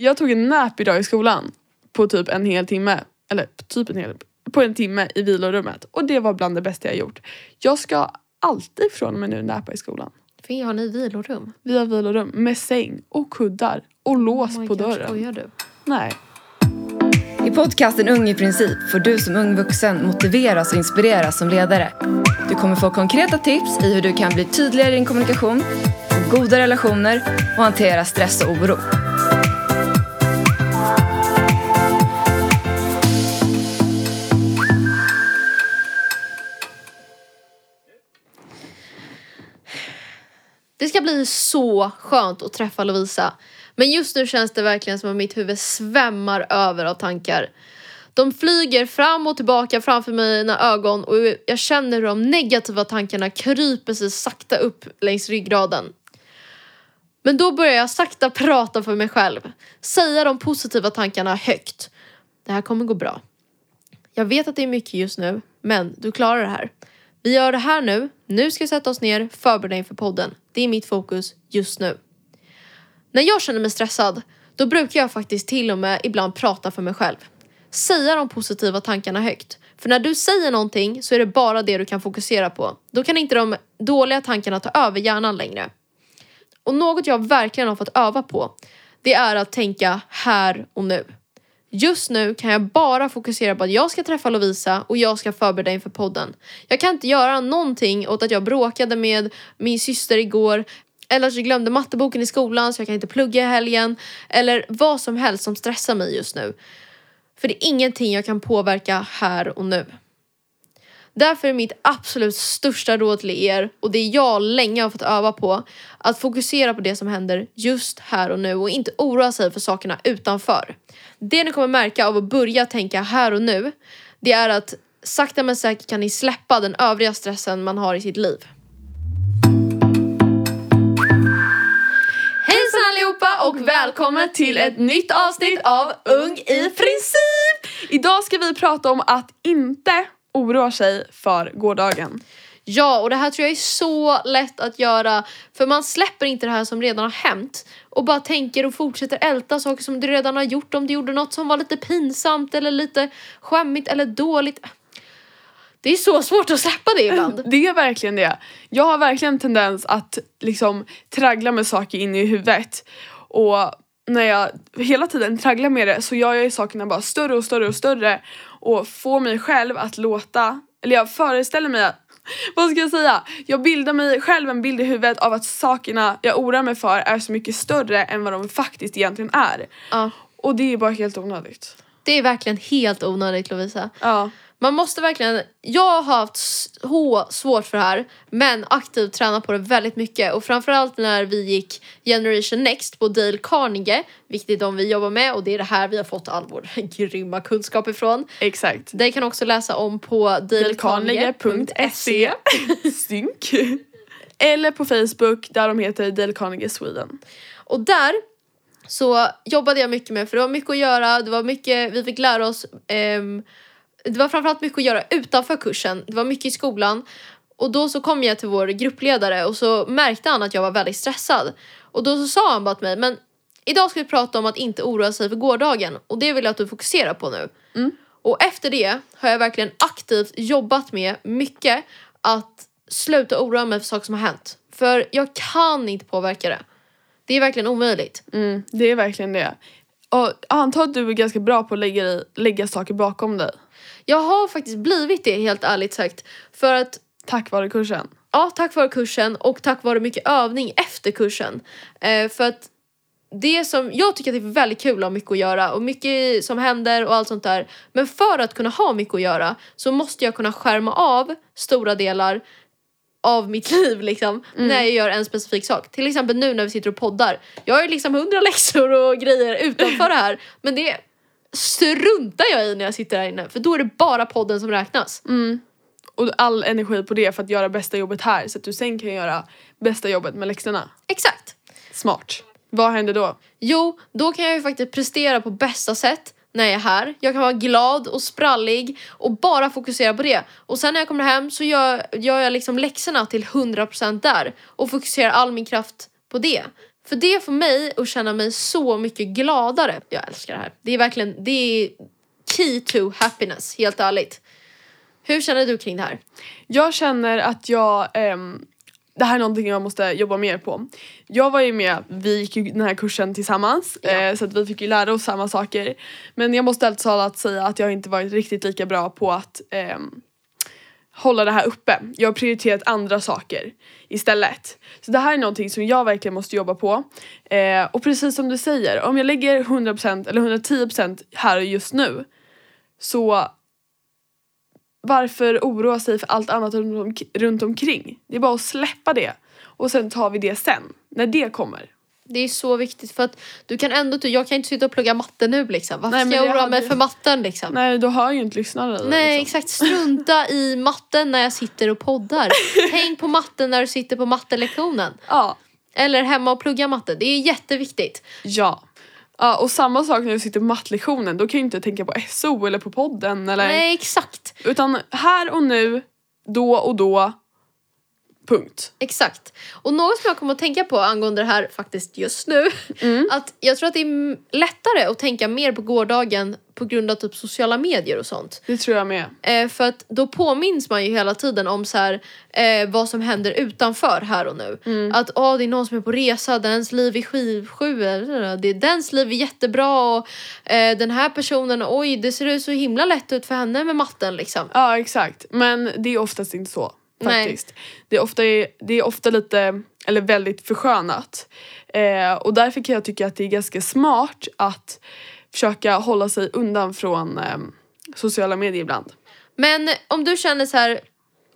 Jag tog en nap idag i skolan på typ en hel timme. Eller typ en hel på en timme i vilorummet. Och det var bland det bästa jag gjort. Jag ska alltid från och med nu näpa i skolan. För har ni vilorum? Vi har vilorum med säng och kuddar och lås Oh på God, dörren. Skojar du? Nej. I podcasten Ung i princip får du som ung vuxen motiveras och inspireras som ledare. Du kommer få konkreta tips i hur du kan bli tydligare i din kommunikation, få goda relationer och hantera stress och oro. Det ska bli så skönt att träffa Lovisa. Men just nu känns det verkligen som att mitt huvud svämmar över av tankar. De flyger fram och tillbaka framför mina ögon och jag känner hur de negativa tankarna kryper sig sakta upp längs ryggraden. Men då börjar jag sakta prata för mig själv. Säga de positiva tankarna högt. Det här kommer gå bra. Jag vet att det är mycket just nu, men du klarar det här. Vi gör det här nu. Nu ska vi sätta oss ner, förbereda inför podden. Det är mitt fokus just nu. När jag känner mig stressad, då brukar jag faktiskt till och med ibland prata för mig själv. Säga de positiva tankarna högt. För när du säger någonting så är det bara det du kan fokusera på. Då kan inte de dåliga tankarna ta över hjärnan längre. Och något jag verkligen har fått öva på, det är att tänka här och nu. Just nu kan jag bara fokusera på att jag ska träffa Lovisa och jag ska förbereda inför podden. Jag kan inte göra någonting åt att jag bråkade med min syster igår eller att jag glömde matteboken i skolan så jag kan inte plugga i helgen eller vad som helst som stressar mig just nu. För det är ingenting jag kan påverka här och nu. Därför är mitt absolut största råd till er och det jag länge har fått öva på att fokusera på det som händer just här och nu och inte oroa sig för sakerna utanför. Det ni kommer märka av att börja tänka här och nu det är att sakta men säkert kan ni släppa den övriga stressen man har i sitt liv. Hejsan allihopa och välkomna till ett nytt avsnitt av Ung i princip! Idag ska vi prata om att inte oroa sig för gårdagen. Ja, och det här tror jag är så lätt att göra för man släpper inte det här som redan har hänt och bara tänker och fortsätter älta saker som du redan har gjort om du gjorde något som var lite pinsamt eller lite skämmigt eller dåligt. Det är så svårt att släppa det ibland. Det är verkligen det. Jag har verkligen tendens att liksom traggla med saker in i huvudet. Och när jag hela tiden tragglar med det så gör jag ju sakerna bara större och större och större och får mig själv att låta, eller jag föreställer mig att vad ska jag säga? Jag bildar mig själv en bild i huvudet av att sakerna jag oroar mig för är så mycket större än vad de faktiskt egentligen är. Ja, Och det är bara helt onödigt. det är verkligen helt onödigt Lovisa. Ja. Man måste verkligen, jag har haft så svårt för det här men aktivt tränat på det väldigt mycket och framförallt när vi gick Generation Next på Dale Carnegie, vilket är de vi jobbar med och det är det här vi har fått all vår grymma kunskap ifrån. Exakt. Det kan också läsa om på dalecarnegie.se Synk. Eller på Facebook där de heter Dale Carnegie Sweden. och där så jobbade jag mycket med för det var mycket att göra, det var mycket, vi fick lära oss ehm, det var framförallt mycket att göra utanför kursen, det var mycket i skolan och då så kom jag till vår gruppledare och så märkte han att jag var väldigt stressad och då så sa han bara till mig men idag ska vi prata om att inte oroa sig för gårdagen och det vill jag att du fokuserar på nu. Och efter det har jag verkligen aktivt jobbat med mycket att sluta oroa mig för saker som har hänt. För jag kan inte påverka det. Det är verkligen omöjligt. Mm, det är verkligen det. Och antar att du är ganska bra på att lägga, dig- lägga saker bakom dig. Jag har faktiskt blivit det helt ärligt sagt. För att Tack vare kursen. Ja, tack vare kursen och tack vare mycket övning efter kursen. Eh, för att det som, jag tycker att det är väldigt kul att ha mycket att göra och mycket som händer och allt sånt där. Men för att kunna ha mycket att göra så måste jag kunna skärma av stora delar av mitt liv liksom när jag gör en specifik sak. Till exempel nu när vi sitter och poddar. Jag har ju liksom hundra läxor och grejer utanför det här men det struntar jag i när jag sitter här inne för då är det bara podden som räknas. Och all energi på det för att göra bästa jobbet här så att du sen kan göra bästa jobbet med läxorna. Exakt. Smart. Vad händer då? Jo, då kan jag ju faktiskt prestera på bästa sätt när jag är här. Jag kan vara glad och sprallig och bara fokusera på det. Och sen när jag kommer hem så gör, gör jag liksom läxorna till 100% där och fokuserar all min kraft på det. För det får mig att känna mig så mycket gladare. Jag älskar det här. Det är verkligen, det är key to happiness, helt ärligt. Hur känner du kring det här? Jag känner att jag, ehm, det här är någonting jag måste jobba mer på. Jag var ju med, vi gick ju den här kursen tillsammans Ja. eh, så att vi fick ju lära oss samma saker. Men jag måste talat säga att jag inte varit riktigt lika bra på att ehm, hålla det här uppe. Jag har prioriterat andra saker istället. Så det här är någonting som jag verkligen måste jobba på. Eh, och precis som du säger, om jag lägger 100% eller 110% här och just nu så varför oroa sig för allt annat runt, om, runt omkring? Det är bara att släppa det och sen tar vi det sen, när det kommer. Det är så viktigt för att du kan ändå inte, jag kan inte sitta och plugga matte nu liksom. Varför Nej, ska jag det oroa mig för matten liksom? Nej, Nej, då hör ju inte lyssnarna dig, liksom. exakt, strunta i matten när jag sitter och poddar. Tänk på matten när du sitter på mattelektionen. Ja, Eller hemma och plugga matte, det är jätteviktigt. ja. Ja, och samma sak när du sitter på mattlektionen, då kan jag inte tänka på SO eller på podden eller Nej exakt, utan här och nu, då och då, punkt. exakt. Och något som jag kommer att tänka på angående det här faktiskt just nu. Att jag tror att det är lättare att tänka mer på gårdagen på grund av typ sociala medier och sånt. Det tror jag med. Eh, för att då påminns man ju hela tiden om så här, eh, vad som händer utanför här och nu. Att åh, det är någon som är på resa, dens liv är skivsju, det är dens liv är jättebra och eh, den här personen, oj det ser ut så himla lätt ut för henne med matten liksom. Ja exakt, men det är oftast inte så Nej. faktiskt. Det är, ofta, det är ofta lite, eller väldigt förskönat. Eh, och därför kan jag tycka att det är ganska smart att försöka hålla sig undan från eh, sociala medier ibland. Men om du känner så här,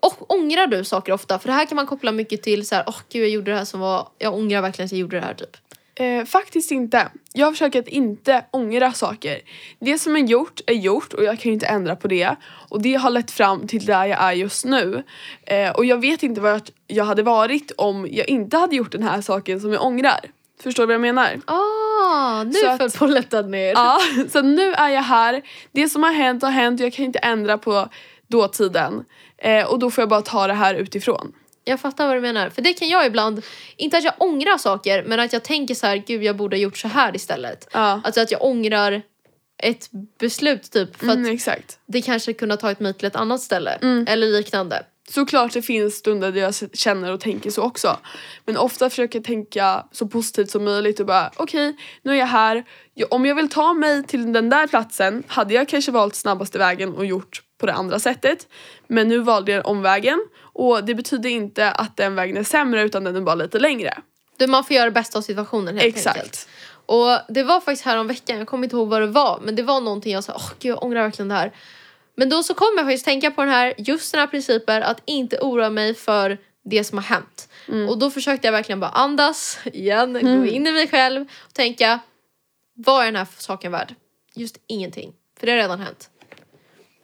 och ångrar du saker ofta? För det här kan man koppla mycket till så här, åh gud jag gjorde det här som var, jag ångrar verkligen att jag gjorde det här typ. Eh, faktiskt inte. Jag försöker att inte ångra saker. Det som är gjort är gjort och jag kan inte ändra på det. Och det har lett fram till där jag är just nu. Eh, och jag vet inte vart jag hade varit om jag inte hade gjort den här saken som jag ångrar. Förstår du vad jag menar? Ah, nu Så föll polletten ner. Ja, så nu är jag här. Det som har hänt har hänt och jag kan inte ändra på dåtiden. Eh, och då får jag bara ta det här utifrån. Jag fattar vad du menar. För det kan jag ibland, inte att jag ångrar saker, men att jag tänker så här, gud jag borde ha gjort så här istället. Ja, Alltså att jag ångrar ett beslut typ för mm, att det kanske kunde ha tagit mig till ett annat ställe. Mm. Eller liknande. Såklart det finns stunder där jag känner och tänker så också. Men ofta försöker jag tänka så positivt som möjligt och bara okej, nu är jag här. Om jag vill ta mig till den där platsen hade jag kanske valt snabbaste vägen och gjort på det andra sättet. Men nu valde jag omvägen och det betyder inte att den vägen är sämre utan den är bara lite längre. Du, man får göra det bästa av situationen helt Exakt. enkelt. Och det var faktiskt här om veckan, jag kommer inte ihåg vad det var, men det var någonting jag sa, åh gud jag ångrar verkligen det här. Men då så kom jag faktiskt tänka på den här, just den här principen att inte oroa mig för det som har hänt. Och då försökte jag verkligen bara andas igen, gå in i mig själv och tänka, vad är den här saken värd? Just ingenting, för det har redan hänt.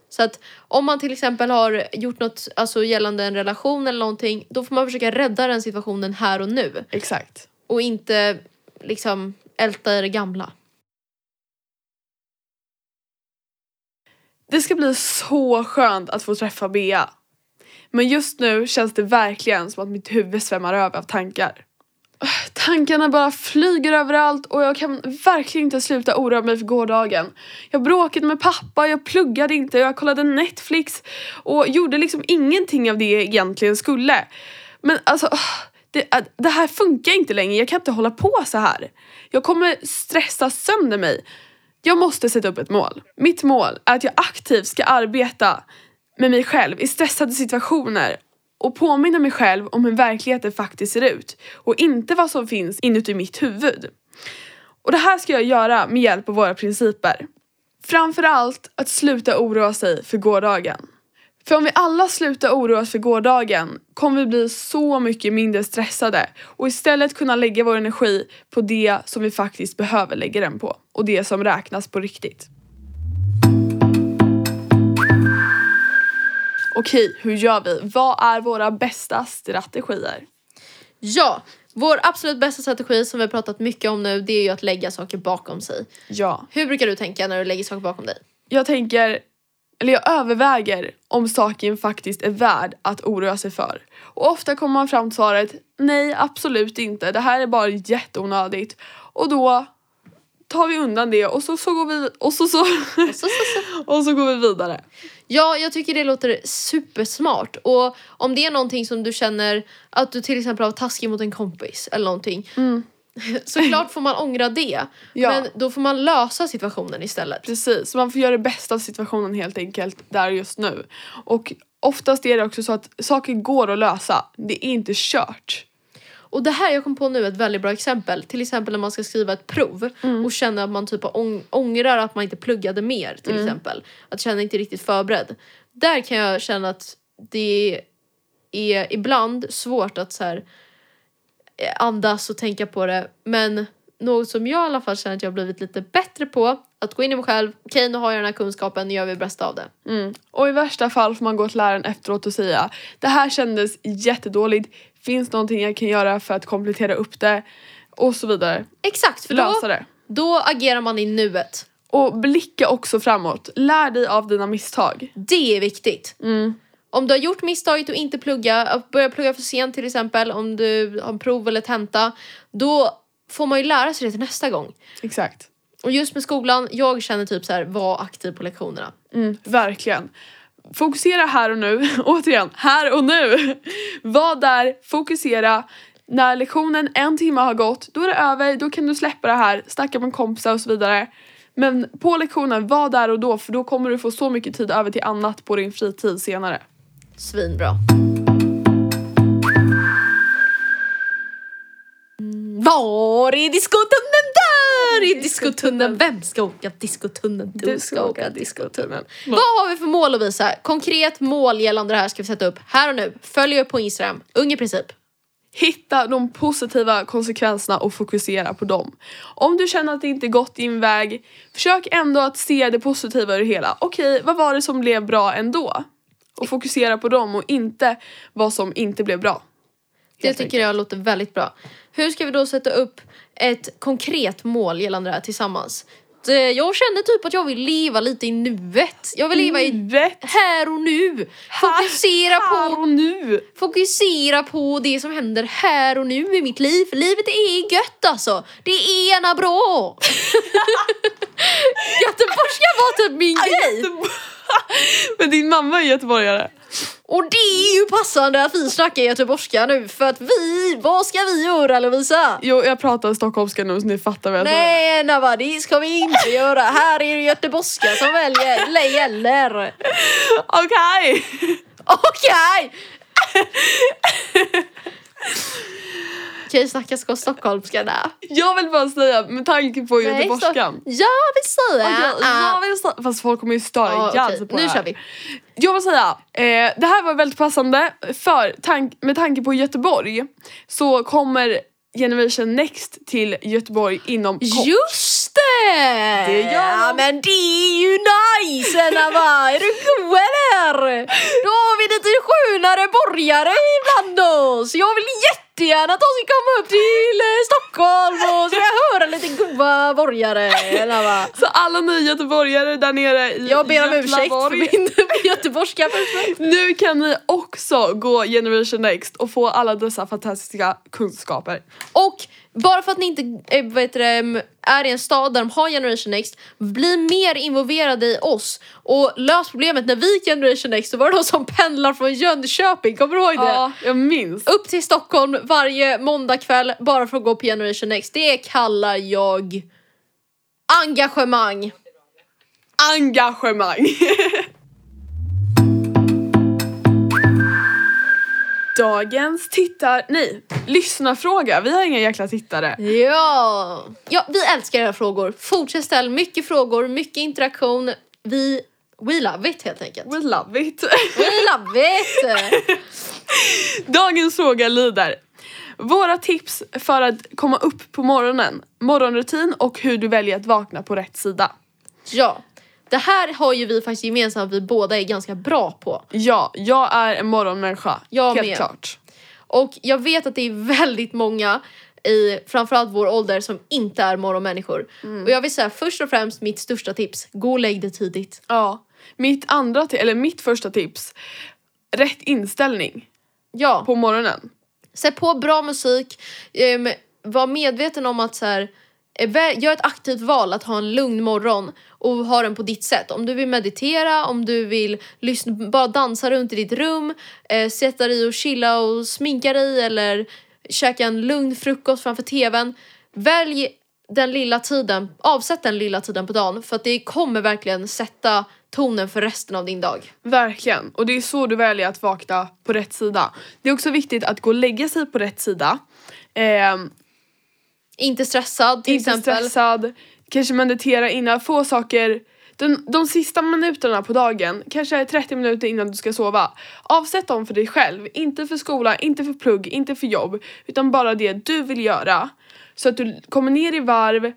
Så att om man till exempel har gjort något alltså gällande en relation eller någonting, då får man försöka rädda den situationen här och nu Exakt. och inte liksom älta i det gamla. Det ska bli så skönt att få träffa Bea. Men just nu känns det verkligen som att mitt huvud svämmar över av tankar. Tankarna bara flyger överallt och jag kan verkligen inte sluta oroa mig för gårdagen. Jag bråkade med pappa, jag pluggade inte, jag kollade Netflix och gjorde liksom ingenting av det jag egentligen skulle. Men alltså, det, äh, det här funkar inte längre, jag kan inte hålla på så här. Jag kommer stressa sönder mig. Jag måste sätta upp ett mål. Mitt mål är att jag aktivt ska arbeta med mig själv i stressade situationer och påminna mig själv om hur verkligheten faktiskt ser ut och inte vad som finns inuti mitt huvud. Och det här ska jag göra med hjälp av våra principer. Framförallt att sluta oroa sig för gårdagen. För om vi alla slutar oroa oss för gårdagen kommer vi bli så mycket mindre stressade och istället kunna lägga vår energi på det som vi faktiskt behöver lägga den på och det som räknas på riktigt. Okej, hur gör vi? Vad är våra bästa strategier? Ja, vår absolut bästa strategi som vi har pratat mycket om nu det är ju att lägga saker bakom sig. Ja, Hur brukar du tänka när du lägger saker bakom dig? jag tänker eller jag överväger om saken faktiskt är värd att oroa sig för. Och ofta kommer man fram till svaret nej absolut inte, det här är bara jätteonödigt. Och då tar vi undan det och så, så går vi och så, så, Och så, så, så. och så går vi vidare. Ja, jag tycker det låter supersmart. Och om det är någonting som du känner att du till exempel har varit taskig mot en kompis eller någonting. Såklart får man ångra det. Ja. Men då får man lösa situationen istället. Precis, man får göra det bästa av situationen helt enkelt där just nu. Och oftast är det också så att saker går att lösa, det är inte kört. Och det här jag kom på nu är ett väldigt bra exempel. Till exempel när man ska skriva ett prov och känner att man typ ång- ångrar att man inte pluggade mer till exempel. Att känna inte riktigt förberedd. Där kan jag känna att det är ibland svårt att så här eh, andas och tänka på det. Men något som jag i alla fall känner att jag har blivit lite bättre på. Att gå in i mig själv. Okej nu har jag den här kunskapen, nu gör vi det bästa av det. Mm. Och i värsta fall får man gå till läraren efteråt och säga det här kändes jättedåligt, finns någonting jag kan göra för att komplettera upp det? Och så vidare. Exakt, för Lösa då, det. då agerar man i nuet. Och blicka också framåt, lär dig av dina misstag. Det är viktigt. Mm. Om du har gjort misstaget och inte plugga, börja plugga för sent till exempel, om du har en prov eller tenta, då får man ju lära sig det till nästa gång. Exakt. Och just med skolan, jag känner typ så här, var aktiv på lektionerna. Mm, verkligen. Fokusera här och nu. Återigen, här och nu. Var där, fokusera. När lektionen en timme har gått, då är det över, då kan du släppa det här, snacka med kompisar och så vidare. Men på lektionen, var där och då för då kommer du få så mycket tid över till annat på din fritid senare. Svinbra. Mm, Var är diskotunneln? Där är diskotunneln. Vem ska åka diskotunneln? Du ska åka diskotunneln. Vad har vi för mål Lovisa? Konkret mål gällande det här ska vi sätta upp här och nu. Följ upp på Instagram. Ung i princip. Hitta de positiva konsekvenserna och fokusera på dem. Om du känner att det inte gått din väg, försök ändå att se det positiva ur det hela. Okej, vad var det som blev bra ändå? Och fokusera på dem och inte vad som inte blev bra. Det tycker jag låter väldigt bra. Hur ska vi då sätta upp ett konkret mål gällande det här tillsammans? Det- Jag känner typ att jag vill leva lite i nuet. Jag vill leva i Nuet. här och nu. Fokusera Här på, och nu! fokusera på det som händer här och nu i mitt liv. Livet är gött alltså. Det är ena bra. Göteborgska var typ min grej. Men din mamma är göteborgare. Och det är ju passande att vi snackar göteborgska nu för att vi, vad ska vi göra Lovisa? Jo, jag pratar stockholmska nu så ni fattar vad jag. Nej Navadi ska vi inte göra. Här är det göteborgska som väljer, gäller. Okej! Okej! Okej, snacka ska stockholmska där. Jag vill bara säga med tanke på göteborgskan. Jag vill säga... Jag, jag vill säga, fast folk kommer ju störa ihjäl sig på nu det här. kör vi. Jag vill säga, eh, det här var väldigt passande för tank, med tanke på Göteborg så kommer Generation Next till Göteborg inom kort. Just det! Det gör ja, men det är ju nice Nava! Är du god eller? Då har vi lite skönare borgare ibland oss. Jag vill jättegärna de ska komma upp till eh, Stockholm och så jag höra lite goa borgare Nava. Så alla ni göteborgare där nere i Jag ber om ursäkt för min göteborgska. Nu kan ni också gå Generation Next och få alla dessa fantastiska kunskaper. Och bara för att ni inte eh, vad heter det, är i en stad där de har Generation Next, bli mer involverade i oss och lös problemet. När vi gick Generation Next så var det de som pendlar från Jönköping, kommer du ihåg det? Ja, jag minns. Upp till Stockholm varje måndagkväll bara för att gå på Generation Next. Det kallar jag engagemang. Engagemang. Dagens tittar... Nej, lyssnarfråga. Vi har inga jäkla tittare. Ja. ja, vi älskar era frågor. Fortsätt ställa mycket frågor, mycket interaktion. Vi, we love it helt enkelt. We love it. We love it! Dagens fråga lyder. Våra tips för att komma upp på morgonen, morgonrutin och hur du väljer att vakna på rätt sida. Ja, det här har ju vi faktiskt gemensamt att vi båda är ganska bra på. Ja, jag är en morgonmänniska. Jag helt med. klart. Och jag vet att det är väldigt många i framförallt vår ålder som inte är morgonmänniskor. Och jag vill säga först och främst mitt största tips, gå och lägg dig tidigt. Ja. Mitt andra, eller mitt första tips, rätt inställning Ja. på morgonen. Sätt på bra musik, um, var medveten om att så här, gör ett aktivt val att ha en lugn morgon och ha den på ditt sätt. Om du vill meditera, om du vill lyssna, bara dansa runt i ditt rum, eh, sätta dig och chilla och sminka dig eller käka en lugn frukost framför tvn. Välj den lilla tiden, avsätt den lilla tiden på dagen för att det kommer verkligen sätta tonen för resten av din dag. Verkligen. Och det är så du väljer att vakna på rätt sida. Det är också viktigt att gå och lägga sig på rätt sida. Eh, inte stressad till inte exempel. stressad, kanske meditera innan, få saker de, de sista minuterna på dagen, kanske 30 minuter innan du ska sova. Avsätt dem för dig själv, inte för skola, inte för plugg, inte för jobb. Utan bara det du vill göra. Så att du kommer ner i varv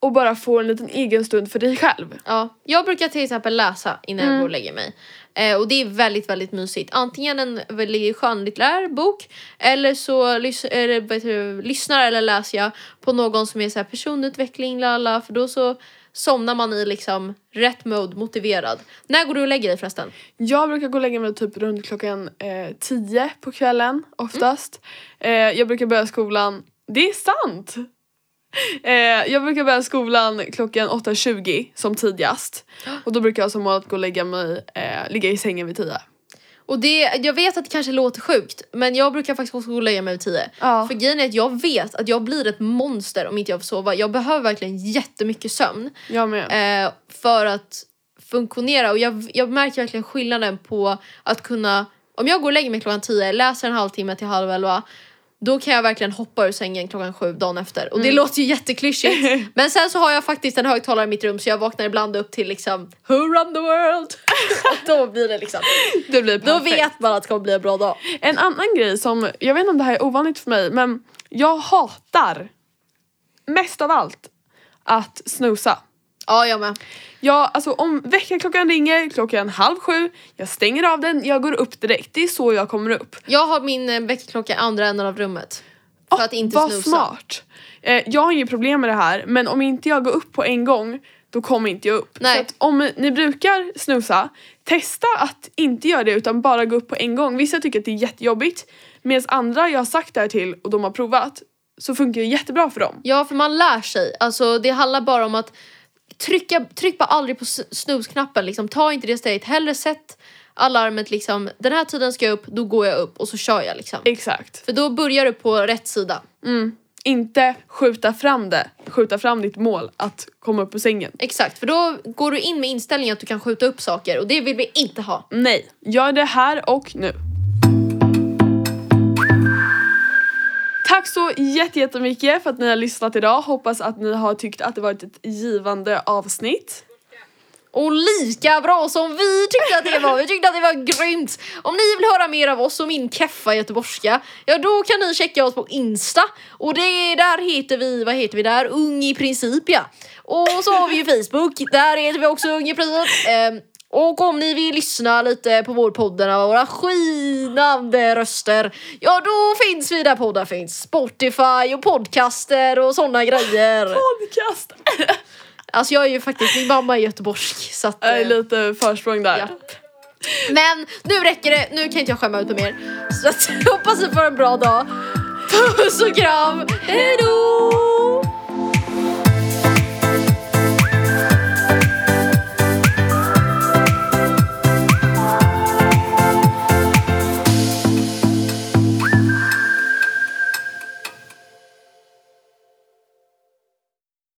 och bara får en liten egen stund för dig själv. Ja, jag brukar till exempel läsa innan Mm. jag går och lägger mig. Eh, och det är väldigt, väldigt mysigt. Antingen en väldigt skönlitterär bok eller så lys- eller, det, lyssnar eller läser jag på någon som är så här personutveckling, lala, för då så somnar man i liksom rätt mode, motiverad. När går du och lägger dig förresten? Jag brukar gå och lägga mig typ runt klockan eh, 10 på kvällen oftast. Eh, jag brukar börja skolan, det är sant! Eh, jag brukar börja skolan klockan 8.20 som tidigast. Och då brukar jag som mål att gå och lägga mig, eh, ligga i sängen vid 10. Och det, jag vet att det kanske låter sjukt men jag brukar faktiskt också gå och lägga mig vid tio. Ja. För grejen är att jag vet att jag blir ett monster om inte jag får sova. Jag behöver verkligen jättemycket sömn. Jag med. eh, för att funktionera och jag, jag märker verkligen skillnaden på att kunna om jag går och lägger mig klockan 10, läser en halvtimme till halv elva då kan jag verkligen hoppa ur sängen klockan sju dagen efter och det låter ju jätteklyschigt men sen så har jag faktiskt en högtalare i mitt rum så jag vaknar ibland upp till liksom Who run the world? och då blir det liksom det blir då vet man att det kommer bli en bra dag. En annan grej som, jag vet inte om det här är ovanligt för mig men jag hatar mest av allt att snusa. Ja jag med. Ja, alltså om väckarklockan ringer klockan halv sju, jag stänger av den, jag går upp direkt. Det är så jag kommer upp. Jag har min eh, väckarklocka i andra änden av rummet. För Åh, att inte vad snusa. smart! Eh, jag har inget problem med det här men om inte jag går upp på en gång då kommer inte jag upp. Nej. Så att om ni brukar snusa, testa att inte göra det utan bara gå upp på en gång. Vissa tycker att det är jättejobbigt medan andra jag har sagt det här till och de har provat så funkar det jättebra för dem. Ja, för man lär sig. Alltså, det handlar bara om att trycka, tryck bara aldrig på snusknappen. Liksom. Ta inte det steget. Hellre sätt alarmet liksom, den här tiden ska jag upp, då går jag upp och så kör jag liksom. Exakt. För då börjar du på rätt sida. Mm. Inte skjuta fram det, skjuta fram ditt mål att komma upp ur sängen. Exakt, för då går du in med inställningen att du kan skjuta upp saker och det vill vi inte ha. Nej, gör det här och nu. Tack så jättemycket för att ni har lyssnat idag. Hoppas att ni har tyckt att det varit ett givande avsnitt. Och lika bra som vi tyckte att det var, vi tyckte att det var grymt! Om ni vill höra mer av oss och min keffa göteborgska, ja då kan ni checka oss på Insta. Och det där heter vi, vad heter vi där? Ung i princip ja. Och så har vi ju Facebook, där heter vi också Ung i princip. Eh, och om ni vill lyssna lite på vår podden av våra skinande röster, ja då finns vi där poddar finns. Spotify och podcaster och sådana grejer. Podcast! Alltså jag är ju faktiskt, min mamma är göteborgsk så att... Jag är eh, lite försprång där. Japp. Men nu räcker det, nu kan inte jag skämma ut mer. Så att, jag hoppas ni får en bra dag. Puss och kram, hejdå!